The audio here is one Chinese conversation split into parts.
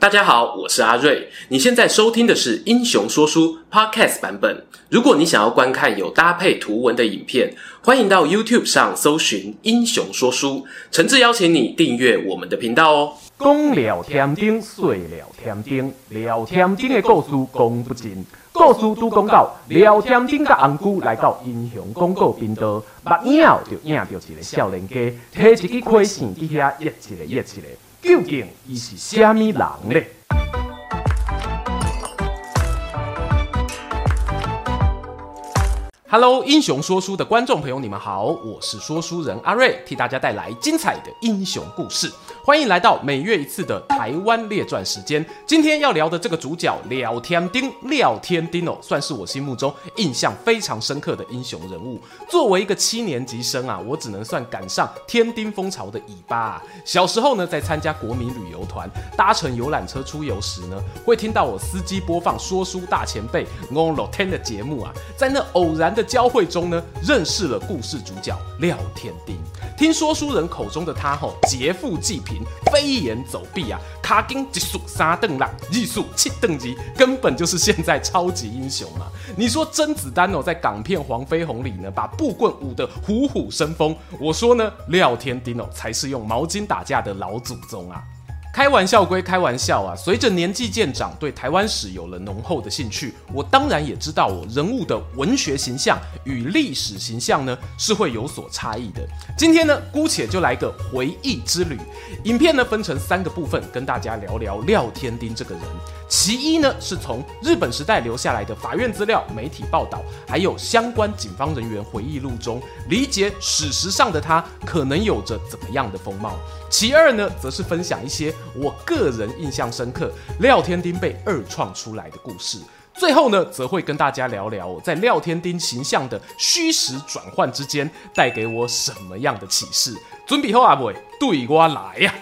大家好，我是阿瑞。你现在收听的是《英雄说书》Podcast 版本。如果你想要观看有搭配图文的影片，欢迎到 YouTube 上搜寻《英雄说书》，诚挚邀请你订阅我们的频道哦。讲聊天钉，碎聊天钉，聊天钉的故事讲不尽。故事都讲到聊天钉甲红姑来到英雄广告频道，目影就影到一个少年家，提一支亏线底下一一个一一个。究竟伊是虾米人呢？Hello，英雄说书的观众朋友，你们好，我是说书人阿瑞，替大家带来精彩的英雄故事。欢迎来到每月一次的台湾列传时间。今天要聊的这个主角廖天丁，廖天丁哦，算是我心目中印象非常深刻的英雄人物。作为一个七年级生啊，我只能算赶上天丁风潮的尾巴啊。小时候呢，在参加国民旅游团，搭乘游览车出游时呢，会听到我司机播放说书大前辈欧乐天的节目啊，在那偶然的。交汇中呢，认识了故事主角廖天丁。听说书人口中的他吼，劫富济贫，飞檐走壁啊，卡丁一速三邓浪，艺术七邓级，根本就是现在超级英雄嘛。你说甄子丹哦，在港片《黄飞鸿》里呢，把布棍舞得虎虎生风。我说呢，廖天丁哦，才是用毛巾打架的老祖宗啊。开玩笑归开玩笑啊，随着年纪渐长，对台湾史有了浓厚的兴趣。我当然也知道，我人物的文学形象与历史形象呢是会有所差异的。今天呢，姑且就来个回忆之旅。影片呢分成三个部分，跟大家聊聊廖天丁这个人。其一呢，是从日本时代留下来的法院资料、媒体报道，还有相关警方人员回忆录中，理解史实上的他可能有着怎么样的风貌。其二呢，则是分享一些我个人印象深刻廖天丁被二创出来的故事。最后呢，则会跟大家聊聊在廖天丁形象的虚实转换之间，带给我什么样的启示。准备好阿伟？对我来呀！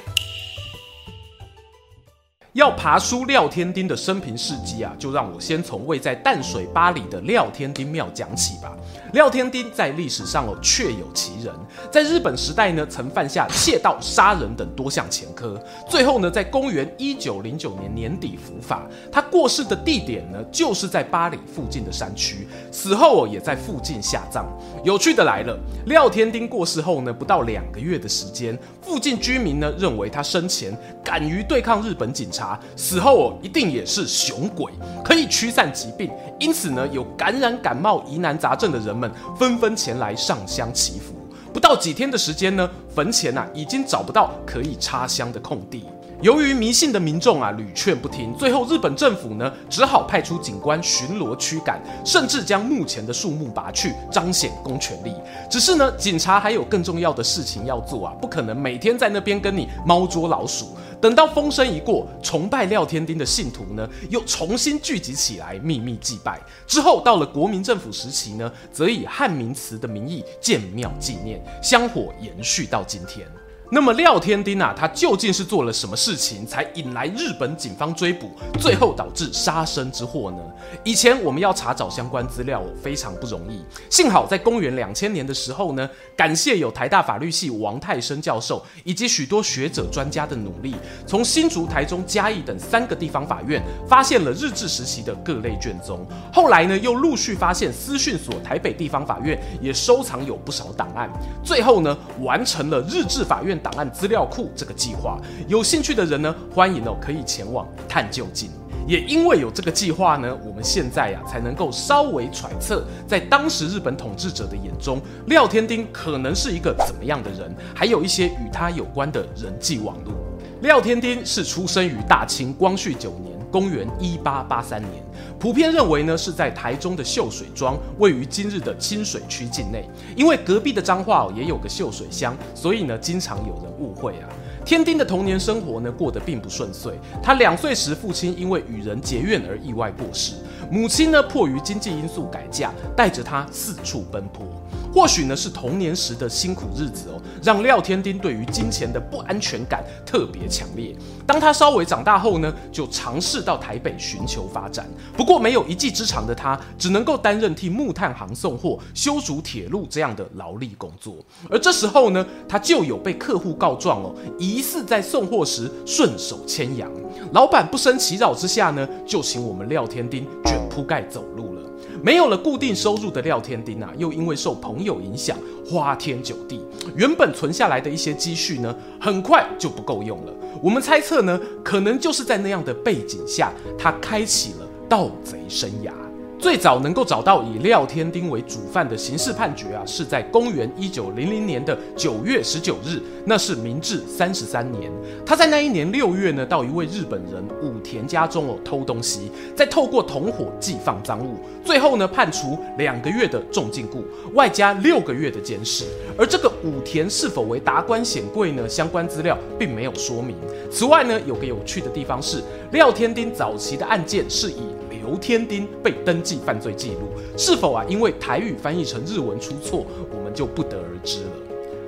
要爬梳廖天丁的生平事迹啊，就让我先从位在淡水八里的廖天丁庙讲起吧。廖天丁在历史上哦确有其人，在日本时代呢，曾犯下窃盗、杀人等多项前科，最后呢，在公元一九零九年年底伏法。他过世的地点呢，就是在八里附近的山区，死后哦也在附近下葬。有趣的来了，廖天丁过世后呢，不到两个月的时间，附近居民呢认为他生前敢于对抗日本警察，死后哦一定也是雄鬼，可以驱散疾病，因此呢，有感染感冒疑难杂症的人们纷纷前来上香祈福，不到几天的时间呢，坟前呐、啊、已经找不到可以插香的空地。由于迷信的民众啊屡劝不听，最后日本政府呢只好派出警官巡逻驱赶，甚至将墓前的树木拔去，彰显公权力。只是呢，警察还有更重要的事情要做啊，不可能每天在那边跟你猫捉老鼠。等到风声一过，崇拜廖天丁的信徒呢又重新聚集起来，秘密祭拜。之后到了国民政府时期呢，则以汉民祠的名义建庙纪念，香火延续到今天。那么廖天丁啊，他究竟是做了什么事情，才引来日本警方追捕，最后导致杀身之祸呢？以前我们要查找相关资料非常不容易，幸好在公元两千年的时候呢，感谢有台大法律系王泰生教授以及许多学者专家的努力，从新竹、台中、嘉义等三个地方法院发现了日治时期的各类卷宗。后来呢，又陆续发现私讯所台北地方法院也收藏有不少档案，最后呢，完成了日治法院。档案资料库这个计划，有兴趣的人呢，欢迎哦，可以前往一探究竟。也因为有这个计划呢，我们现在呀、啊，才能够稍微揣测，在当时日本统治者的眼中，廖天丁可能是一个怎么样的人，还有一些与他有关的人际网络。廖天丁是出生于大清光绪九年。公元一八八三年，普遍认为呢是在台中的秀水庄，位于今日的清水区境内。因为隔壁的彰化也有个秀水乡，所以呢经常有人误会啊。天丁的童年生活呢过得并不顺遂。他两岁时，父亲因为与人结怨而意外过世，母亲呢迫于经济因素改嫁，带着他四处奔波。或许呢是童年时的辛苦日子哦，让廖天丁对于金钱的不安全感特别强烈。当他稍微长大后呢，就尝试到台北寻求发展。不过没有一技之长的他，只能够担任替木炭行送货、修筑铁路这样的劳力工作。而这时候呢，他就有被客户告状哦，疑似在送货时顺手牵羊。老板不胜其扰之下呢，就请我们廖天丁卷铺盖走路了。没有了固定收入的廖天丁啊，又因为受朋友影响，花天酒地，原本存下来的一些积蓄呢，很快就不够用了。我们猜测呢，可能就是在那样的背景下，他开启了盗贼生涯。最早能够找到以廖天丁为主犯的刑事判决啊，是在公元一九零零年的九月十九日，那是明治三十三年。他在那一年六月呢，到一位日本人武田家中哦偷东西，再透过同伙寄放赃物，最后呢判处两个月的重禁锢，外加六个月的监视。而这个武田是否为达官显贵呢？相关资料并没有说明。此外呢，有个有趣的地方是，廖天丁早期的案件是以刘天丁被登记犯罪记录，是否啊因为台语翻译成日文出错，我们就不得而知了。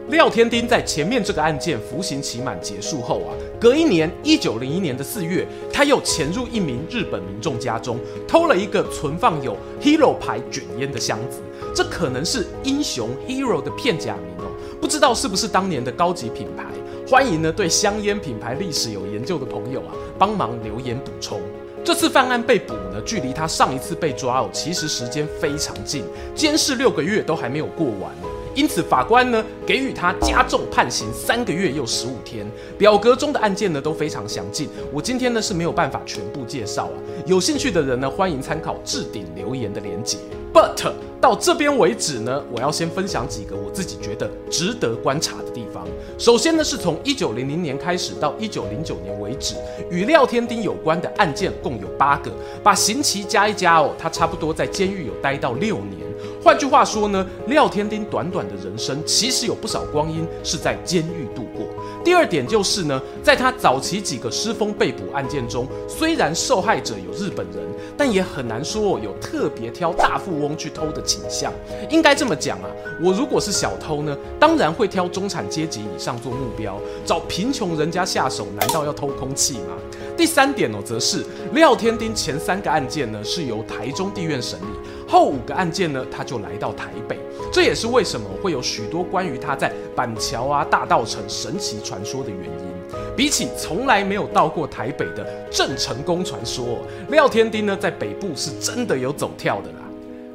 廖天丁在前面这个案件服刑期满结束后啊，隔一年，一九零一年的四月，他又潜入一名日本民众家中，偷了一个存放有 Hero 牌卷烟的箱子，这可能是英雄 Hero 的片假名哦，不知道是不是当年的高级品牌？欢迎呢对香烟品牌历史有研究的朋友啊，帮忙留言补充。这次犯案被捕呢，距离他上一次被抓哦，其实时间非常近，监视六个月都还没有过完，因此法官呢给予他加重判刑三个月又十五天。表格中的案件呢都非常详尽，我今天呢是没有办法全部介绍啊，有兴趣的人呢欢迎参考置顶留言的连结。But 到这边为止呢，我要先分享几个我自己觉得值得观察的地方。首先呢，是从一九零零年开始到一九零九年为止，与廖天丁有关的案件共有八个，把刑期加一加哦，他差不多在监狱有待到六年。换句话说呢，廖天丁短短的人生其实有不少光阴是在监狱度过。第二点就是呢，在他早期几个失风被捕案件中，虽然受害者有日本人，但也很难说有特别挑大富翁去偷的倾向。应该这么讲啊，我如果是小偷呢，当然会挑中产阶级以上做目标，找贫穷人家下手，难道要偷空气吗？第三点哦，则是廖天丁前三个案件呢是由台中地院审理，后五个案件呢他就来到台北。这也是为什么会有许多关于他在板桥啊、大道城神奇传说的原因。比起从来没有到过台北的郑成功传说，廖天丁呢在北部是真的有走跳的啦。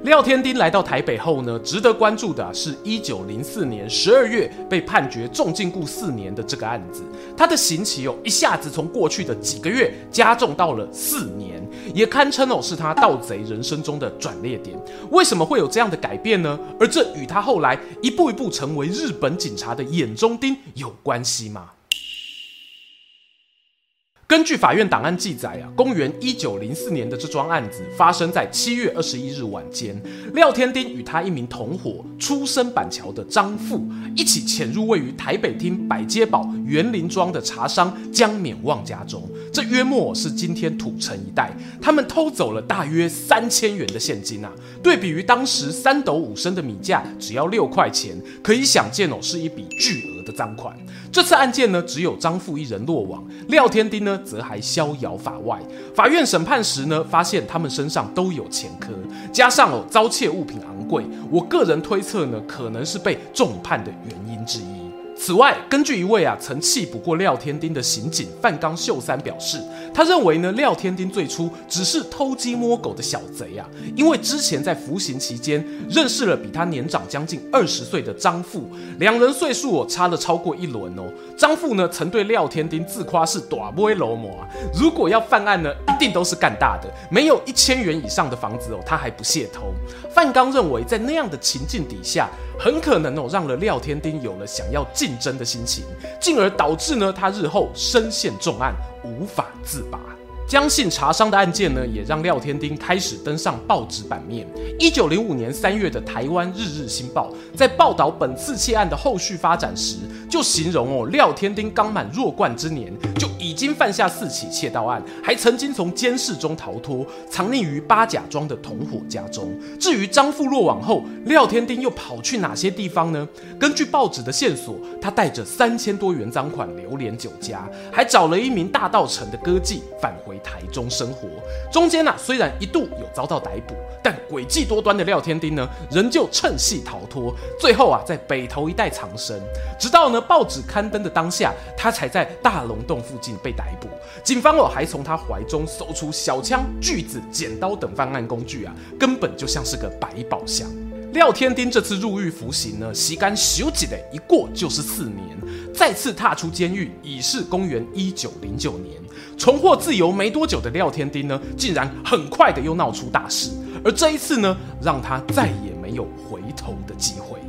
廖天丁来到台北后呢，值得关注的是一九零四年十二月被判决重禁锢四年的这个案子，他的刑期哦一下子从过去的几个月加重到了四年，也堪称哦是他盗贼人生中的转捩点。为什么会有这样的改变呢？而这与他后来一步一步成为日本警察的眼中钉有关系吗？根据法院档案记载啊，公元一九零四年的这桩案子发生在七月二十一日晚间。廖天丁与他一名同伙，出身板桥的张富，一起潜入位于台北厅百街堡园林庄的茶商江勉旺家中。这约莫是今天土城一带。他们偷走了大约三千元的现金啊。对比于当时三斗五升的米价只要六块钱，可以想见哦，是一笔巨额赃款。这次案件呢，只有张富一人落网，廖天丁呢，则还逍遥法外。法院审判时呢，发现他们身上都有前科，加上哦，遭窃物品昂贵，我个人推测呢，可能是被重判的原因之一。此外，根据一位啊曾缉捕过廖天丁的刑警范刚秀三表示，他认为呢廖天丁最初只是偷鸡摸狗的小贼啊，因为之前在服刑期间认识了比他年长将近二十岁的张富，两人岁数差了超过一轮哦。张富呢曾对廖天丁自夸是大尾鲈鳗啊，如果要犯案呢，一定都是干大的，没有一千元以上的房子哦，他还不屑偷。范刚认为，在那样的情境底下，很可能哦让了廖天丁有了想要竞争的心情，进而导致呢他日后身陷重案，无法自拔。江姓茶商的案件呢，也让廖天丁开始登上报纸版面。一九零五年三月的台湾日日新报在报道本次窃案的后续发展时，就形容哦，廖天丁刚满弱冠之年，就已经犯下四起窃盗案，还曾经从监视中逃脱，藏匿于八甲庄的同伙家中。至于张富落网后，廖天丁又跑去哪些地方呢？根据报纸的线索，他带着三千多元赃款流连酒家，还找了一名大稻埕的歌妓返回台中生活。中间呢、虽然一度有遭到逮捕，但诡计多端的廖天丁呢，仍旧趁隙逃脱，最后啊，在北投一带藏身，直到呢报纸刊登的当下，他才在大龙洞附近被逮捕。警方哦，还从他怀中搜出小枪、锯子、剪刀等犯案工具啊，根本就像是个百宝箱。廖天丁这次入狱服刑呢，时间修几的一过就是四年，再次踏出监狱已是公元一九零九年，重获自由没多久的廖天丁呢，竟然很快的又闹出大事，而这一次呢，让他再也没有回头的机会。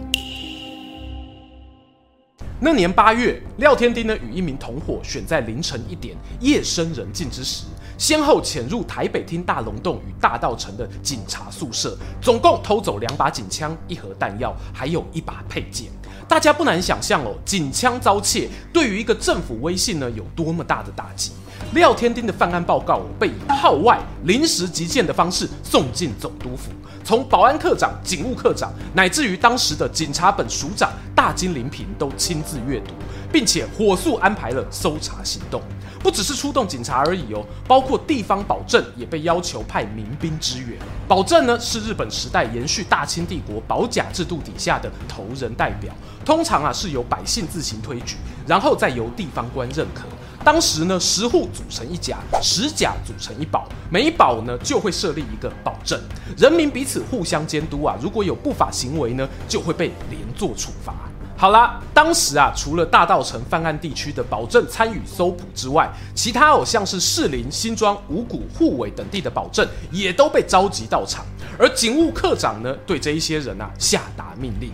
那年八月，廖天丁呢与一名同伙选在凌晨一点夜深人静之时。先后潜入台北厅大龙洞与大道城的警察宿舍，总共偷走两把警枪、一盒弹药，还有一把配件。大家不难想象哦，警枪遭窃对于一个政府威信呢有多么大的打击。廖天丁的犯案报告被以号外临时急件的方式送进总督府，从保安科长、警务科长，乃至于当时的警察本署长大金林平都亲自阅读，并且火速安排了搜查行动。不只是出动警察而已哦，包括地方保证也被要求派民兵支援。保证呢是日本时代延续大清帝国保甲制度底下的头人代表，通常啊是由百姓自行推举，然后再由地方官认可。当时呢十户组成一甲，十甲组成一保，每一保呢就会设立一个保证，人民彼此互相监督啊，如果有不法行为呢，就会被连坐处罚。好啦，当时啊，除了大稻城犯案地区的保证参与搜捕之外，其他偶像是士林、新庄、五股、沪尾等地的保证也都被召集到场。而警务科长呢，对这一些人啊下达命令：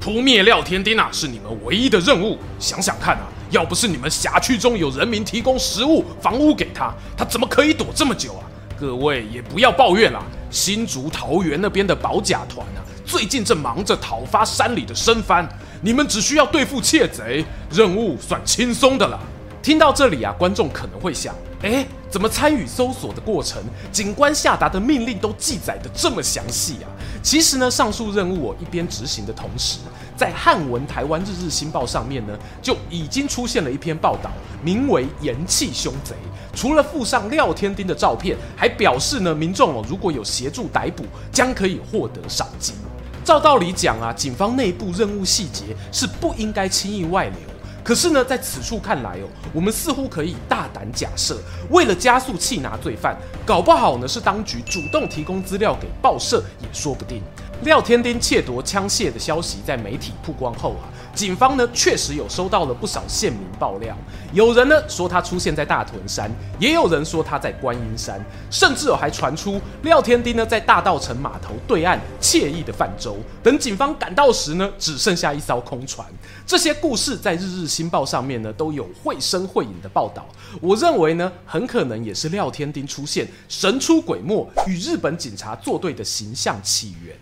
扑灭廖天丁啊，是你们唯一的任务。想想看啊，要不是你们辖区中有人民提供食物、房屋给他，他怎么可以躲这么久啊？各位也不要抱怨啦，新竹桃园那边的保甲团啊。最近正忙着讨伐山里的生番，你们只需要对付窃贼，任务算轻松的了。听到这里啊，观众可能会想，诶，怎么参与搜索的过程，警官下达的命令都记载的这么详细啊？其实呢，上述任务我一边执行的同时，在汉文台湾日日新报上面呢，就已经出现了一篇报道，名为“盐气凶贼”。除了附上廖天丁的照片，还表示呢，民众哦，如果有协助逮捕，将可以获得赏金。照道理讲啊，警方内部任务细节是不应该轻易外流。可是呢，在此处看来哦，我们似乎可以大胆假设，为了加速缉拿罪犯，搞不好呢是当局主动提供资料给报社也说不定。廖天丁窃夺枪械的消息在媒体曝光后啊，警方呢确实有收到了不少线民爆料。有人呢说他出现在大屯山，也有人说他在观音山，甚至有还传出廖天丁呢在大道城码头对岸惬意的泛舟。等警方赶到时呢，只剩下一艘空船。这些故事在日日新报上面呢都有绘声绘影的报道。我认为呢，很可能也是廖天丁出现神出鬼没，与日本警察作对的形象起源。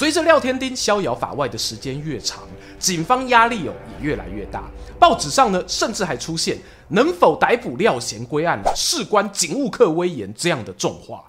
随着廖天丁逍遥法外的时间越长，警方压力哦也越来越大。报纸上呢，甚至还出现能否逮捕廖贤归案，事关警务课威严这样的重话。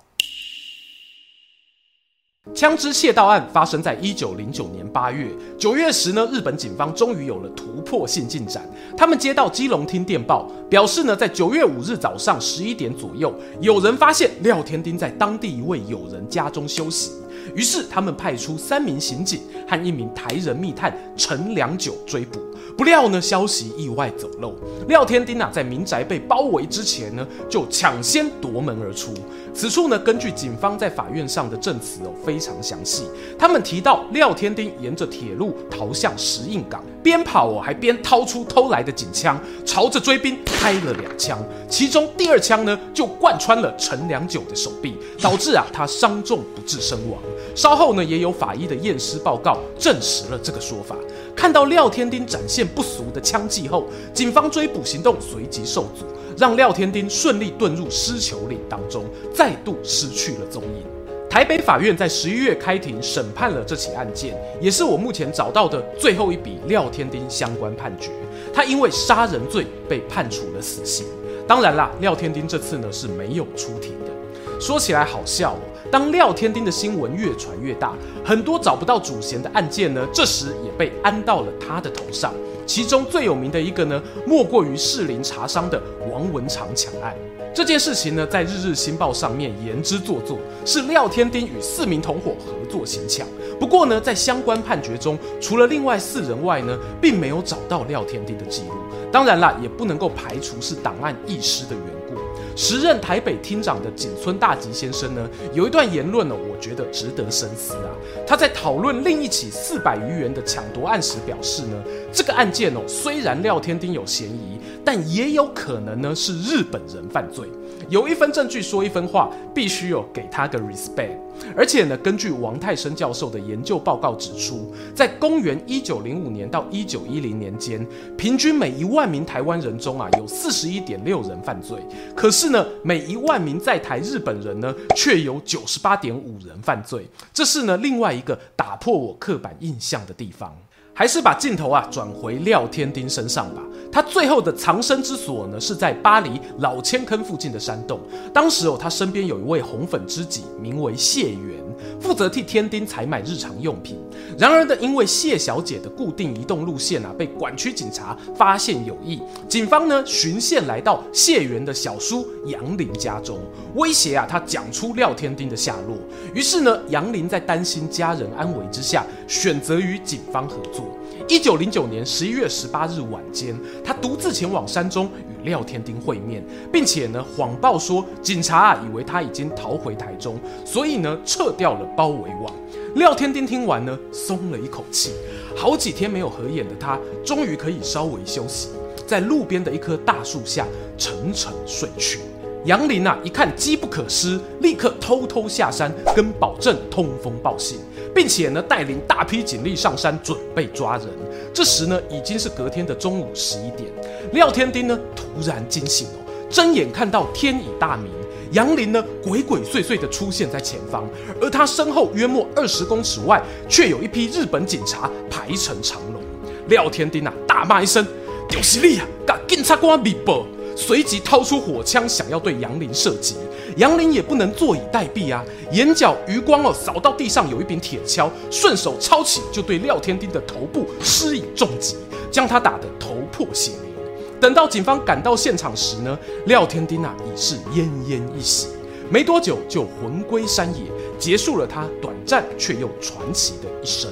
枪支窃盗案发生在一九零九年八月，九月时呢，日本警方终于有了突破性进展。他们接到基隆厅电报，表示呢，在九月五日早上十一点左右，有人发现廖天丁在当地一位友人家中休息。于是他们派出三名刑警和一名台人密探陈良久追捕，不料呢，消息意外走漏，廖天丁啊在民宅被包围之前呢，就抢先夺门而出。此处呢，根据警方在法院上的证词哦，非常详细。他们提到廖天丁沿着铁路逃向石印港，边跑哦还边掏出偷来的警枪，朝着追兵开了两枪，其中第二枪呢就贯穿了陈良久的手臂，导致啊他伤重不治身亡。稍后呢，也有法医的验尸报告证实了这个说法。看到廖天丁展现不俗的枪技后，警方追捕行动随即受阻，让廖天丁顺利遁入狮球岭当中，再度失去了踪影。台北法院在十一月开庭审判了这起案件，也是我目前找到的最后一笔廖天丁相关判决。他因为杀人罪被判处了死刑。当然啦，廖天丁这次呢是没有出庭的。说起来好笑哦，当廖天丁的新闻越传越大，很多找不到主嫌的案件呢，这时也被安到了他的头上。其中最有名的一个呢，莫过于士林茶商的王文长抢案。这件事情呢，在《日日新报》上面言之凿凿，是廖天丁与四名同伙合作行抢。不过呢，在相关判决中，除了另外四人外呢，并没有找到廖天丁的记录。当然啦，也不能够排除是档案遗失的缘故。时任台北厅长的井村大吉先生呢，有一段言论呢，我觉得值得深思啊。他在讨论另一起四百余元的抢夺案时表示呢，这个案件哦，虽然廖天丁有嫌疑，但也有可能呢是日本人犯罪。有一分证据说一分话，必须有给他个 respect。而且呢，根据王泰生教授的研究报告指出，在公元一九零五年到一九一零年间，平均每一万名台湾人中啊，有四十一点六人犯罪。可是呢，每一万名在台日本人呢，却有九十八点五人犯罪。这是呢，另外一个打破我刻板印象的地方。还是把镜头啊转回廖天丁身上吧。他最后的藏身之所呢，是在巴黎老千坑附近的山洞。当时哦，他身边有一位红粉知己，名为谢元，负责替天丁采买日常用品。然而呢，因为谢小姐的固定移动路线啊，被管区警察发现有异，警方呢循线来到谢元的小叔杨林家中，威胁啊他讲出廖天丁的下落。于是呢，杨林在担心家人安危之下，选择与警方合作。一九零九年十一月十八日晚间，他独自前往山中与廖天丁会面，并且呢谎报说警察啊以为他已经逃回台中，所以呢撤掉了包围网。廖天丁听完呢松了一口气，好几天没有合眼的他，终于可以稍微休息，在路边的一棵大树下沉沉睡去。杨林啊一看机不可失，立刻偷偷下山跟保正通风报信。并且呢，带领大批警力上山准备抓人。这时呢，已经是隔天的中午十一点。廖天丁呢，突然惊醒哦，睁眼看到天已大明，杨林呢，鬼鬼祟祟地出现在前方，而他身后约莫二十公尺外，却有一批日本警察排成长龙。廖天丁啊，大骂一声：“就是你啊，甲警察官密报！”随即掏出火枪，想要对杨林射击。杨林也不能坐以待毙啊，眼角余光哦扫到地上有一柄铁锹，顺手抄起就对廖天丁的头部施以重击，将他打得头破血流。等到警方赶到现场时呢，廖天丁啊已是奄奄一息，没多久就魂归山野，结束了他短暂却又传奇的一生。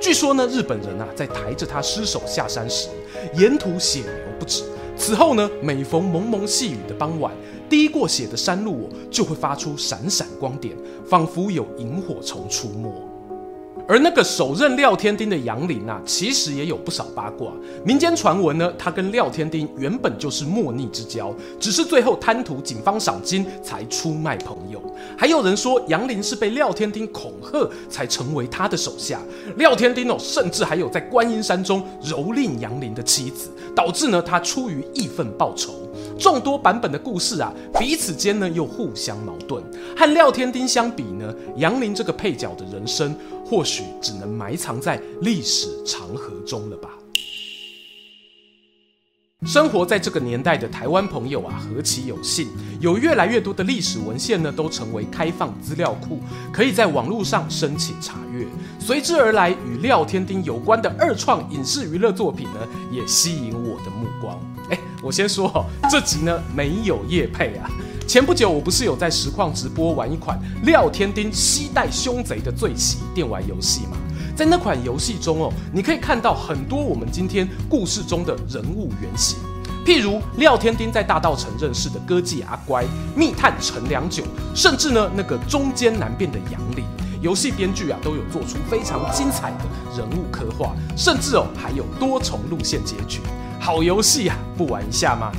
据说呢，日本人啊在抬着他尸首下山时，沿途血流不止。此后呢，每逢蒙蒙细雨的傍晚，滴过血的山路就会发出闪闪光点，仿佛有萤火虫出没。而那个首任廖天丁的杨林啊，其实也有不少八卦。民间传闻呢，他跟廖天丁原本就是莫逆之交，只是最后贪图警方赏金才出卖朋友。还有人说杨林是被廖天丁恐吓才成为他的手下。廖天丁哦，甚至还有在观音山中蹂躏杨林的妻子，导致呢他出于义愤报仇。众多版本的故事啊，彼此间呢又互相矛盾。和廖天丁相比呢，杨林这个配角的人生，或许只能埋藏在历史长河中了吧。生活在这个年代的台湾朋友啊，何其有幸，有越来越多的历史文献呢，都成为开放资料库，可以在网络上申请查阅。随之而来，与廖天丁有关的二创影视娱乐作品呢，也吸引我的目光。哎，我先说哦，这集呢没有叶配啊。前不久我不是有在实况直播玩一款廖天丁携带凶贼的罪棋电玩游戏吗？在那款游戏中哦，你可以看到很多我们今天故事中的人物原型，譬如廖天丁在大道城认识的歌妓阿乖、密探陈良久，甚至呢那个中坚难辨的杨林。游戏编剧啊都有做出非常精彩的人物刻画，甚至哦还有多重路线结局。好游戏啊，不玩一下吗？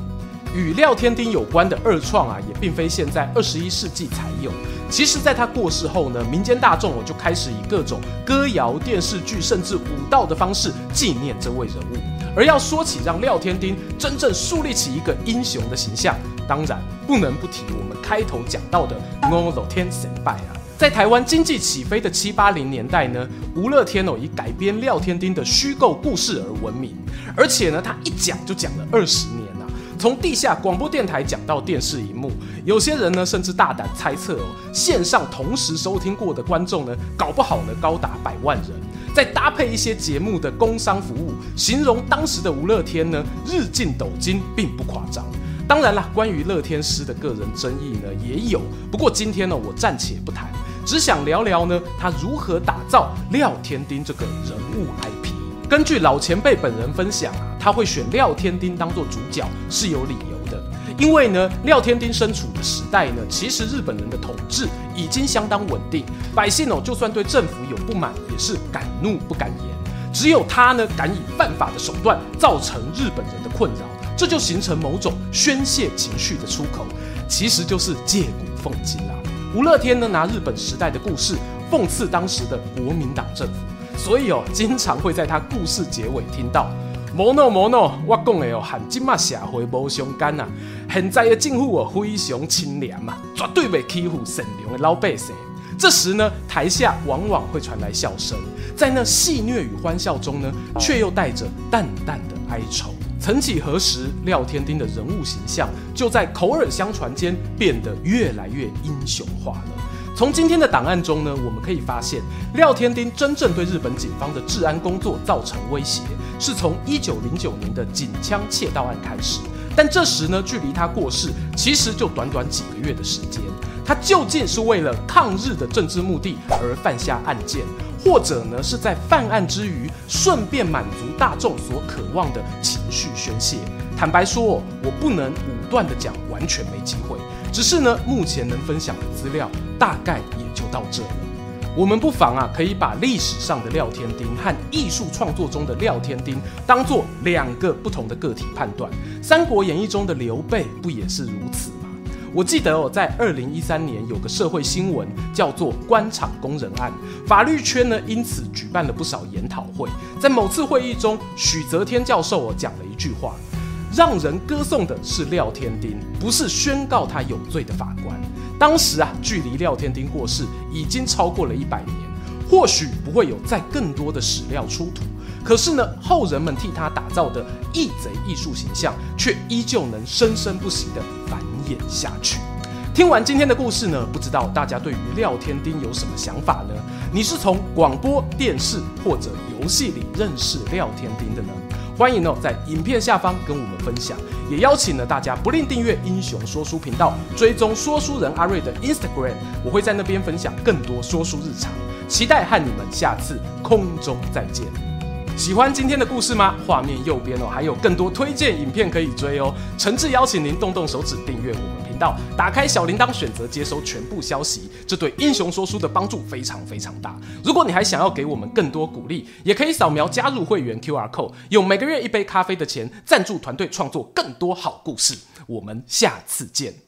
与廖天丁有关的二创啊，也并非现在二十一世纪才有。其实，在他过世后呢，民间大众我就开始以各种歌谣、电视剧，甚至舞蹈的方式纪念这位人物。而要说起让廖天丁真正树立起一个英雄的形象，当然不能不提我们开头讲到的吴乐天神拜啊。在台湾经济起飞的七八零年代呢，吴乐天哦以改编廖天丁的虚构故事而闻名，而且呢，他一讲就讲了二十年，从地下广播电台讲到电视荧幕，有些人呢甚至大胆猜测哦，线上同时收听过的观众呢，搞不好呢高达百万人。再搭配一些节目的工商服务，形容当时的吴乐天呢日进斗金，并不夸张。当然啦，关于乐天师的个人争议呢也有，不过今天呢我暂且不谈。只想聊聊呢，他如何打造廖天丁这个人物 IP。根据老前辈本人分享啊，他会选廖天丁当做主角是有理由的。因为呢，廖天丁身处的时代呢，其实日本人的统治已经相当稳定，百姓哦，就算对政府有不满，也是敢怒不敢言。只有他呢，敢以犯法的手段造成日本人的困扰，这就形成某种宣泄情绪的出口，其实就是借古讽今啦。吴乐天呢，拿日本时代的故事讽刺当时的国民党政府，所以哦，经常会在他故事结尾听到“无诺无诺”，我讲的哦，和今麦社会无相干呐。现在的政府哦，非常清廉嘛，绝对袂欺负善良的老百姓。这时呢，台下往往会传来笑声，在那戏谑与欢笑中呢，却又带着淡淡的哀愁。曾几何时，廖天丁的人物形象就在口耳相传间变得越来越英雄化了。从今天的档案中呢，我们可以发现，廖天丁真正对日本警方的治安工作造成威胁，是从一九零九年的警枪窃盗案开始。但这时呢，距离他过世其实就短短几个月的时间。他究竟是为了抗日的政治目的而犯下案件？或者呢，是在犯案之余，顺便满足大众所渴望的情绪宣泄。坦白说，我不能武断的讲，完全没机会。只是呢，目前能分享的资料大概也就到这了。我们不妨啊，可以把历史上的廖天丁和艺术创作中的廖天丁当做两个不同的个体判断。《三国演义》中的刘备不也是如此吗？我记得哦，在二零一三年有个社会新闻叫做“官场工人案”，法律圈呢因此举办了不少研讨会。在某次会议中，许则天教授哦讲了一句话：“让人歌颂的是廖天丁，不是宣告他有罪的法官。”当时啊，距离廖天丁过世已经超过了一百年，或许不会有再更多的史料出土，可是呢，后人们替他打造的义贼艺术形象，却依旧能生生不息的繁衍下去。听完今天的故事呢，不知道大家对于廖天丁有什么想法呢？你是从广播电视或者游戏里认识廖天丁的呢？欢迎哦，在影片下方跟我们分享，也邀请了大家不吝订阅英雄说书频道，追踪说书人阿瑞的 Instagram，我会在那边分享更多说书日常，期待和你们下次空中再见。喜欢今天的故事吗？画面右边哦，还有更多推荐影片可以追哦。诚挚邀请您动动手指订阅我们频道，打开小铃铛，选择接收全部消息，这对英雄说书的帮助非常非常大。如果你还想要给我们更多鼓励，也可以扫描加入会员 QR code，用每个月一杯咖啡的钱赞助团队创作更多好故事。我们下次见。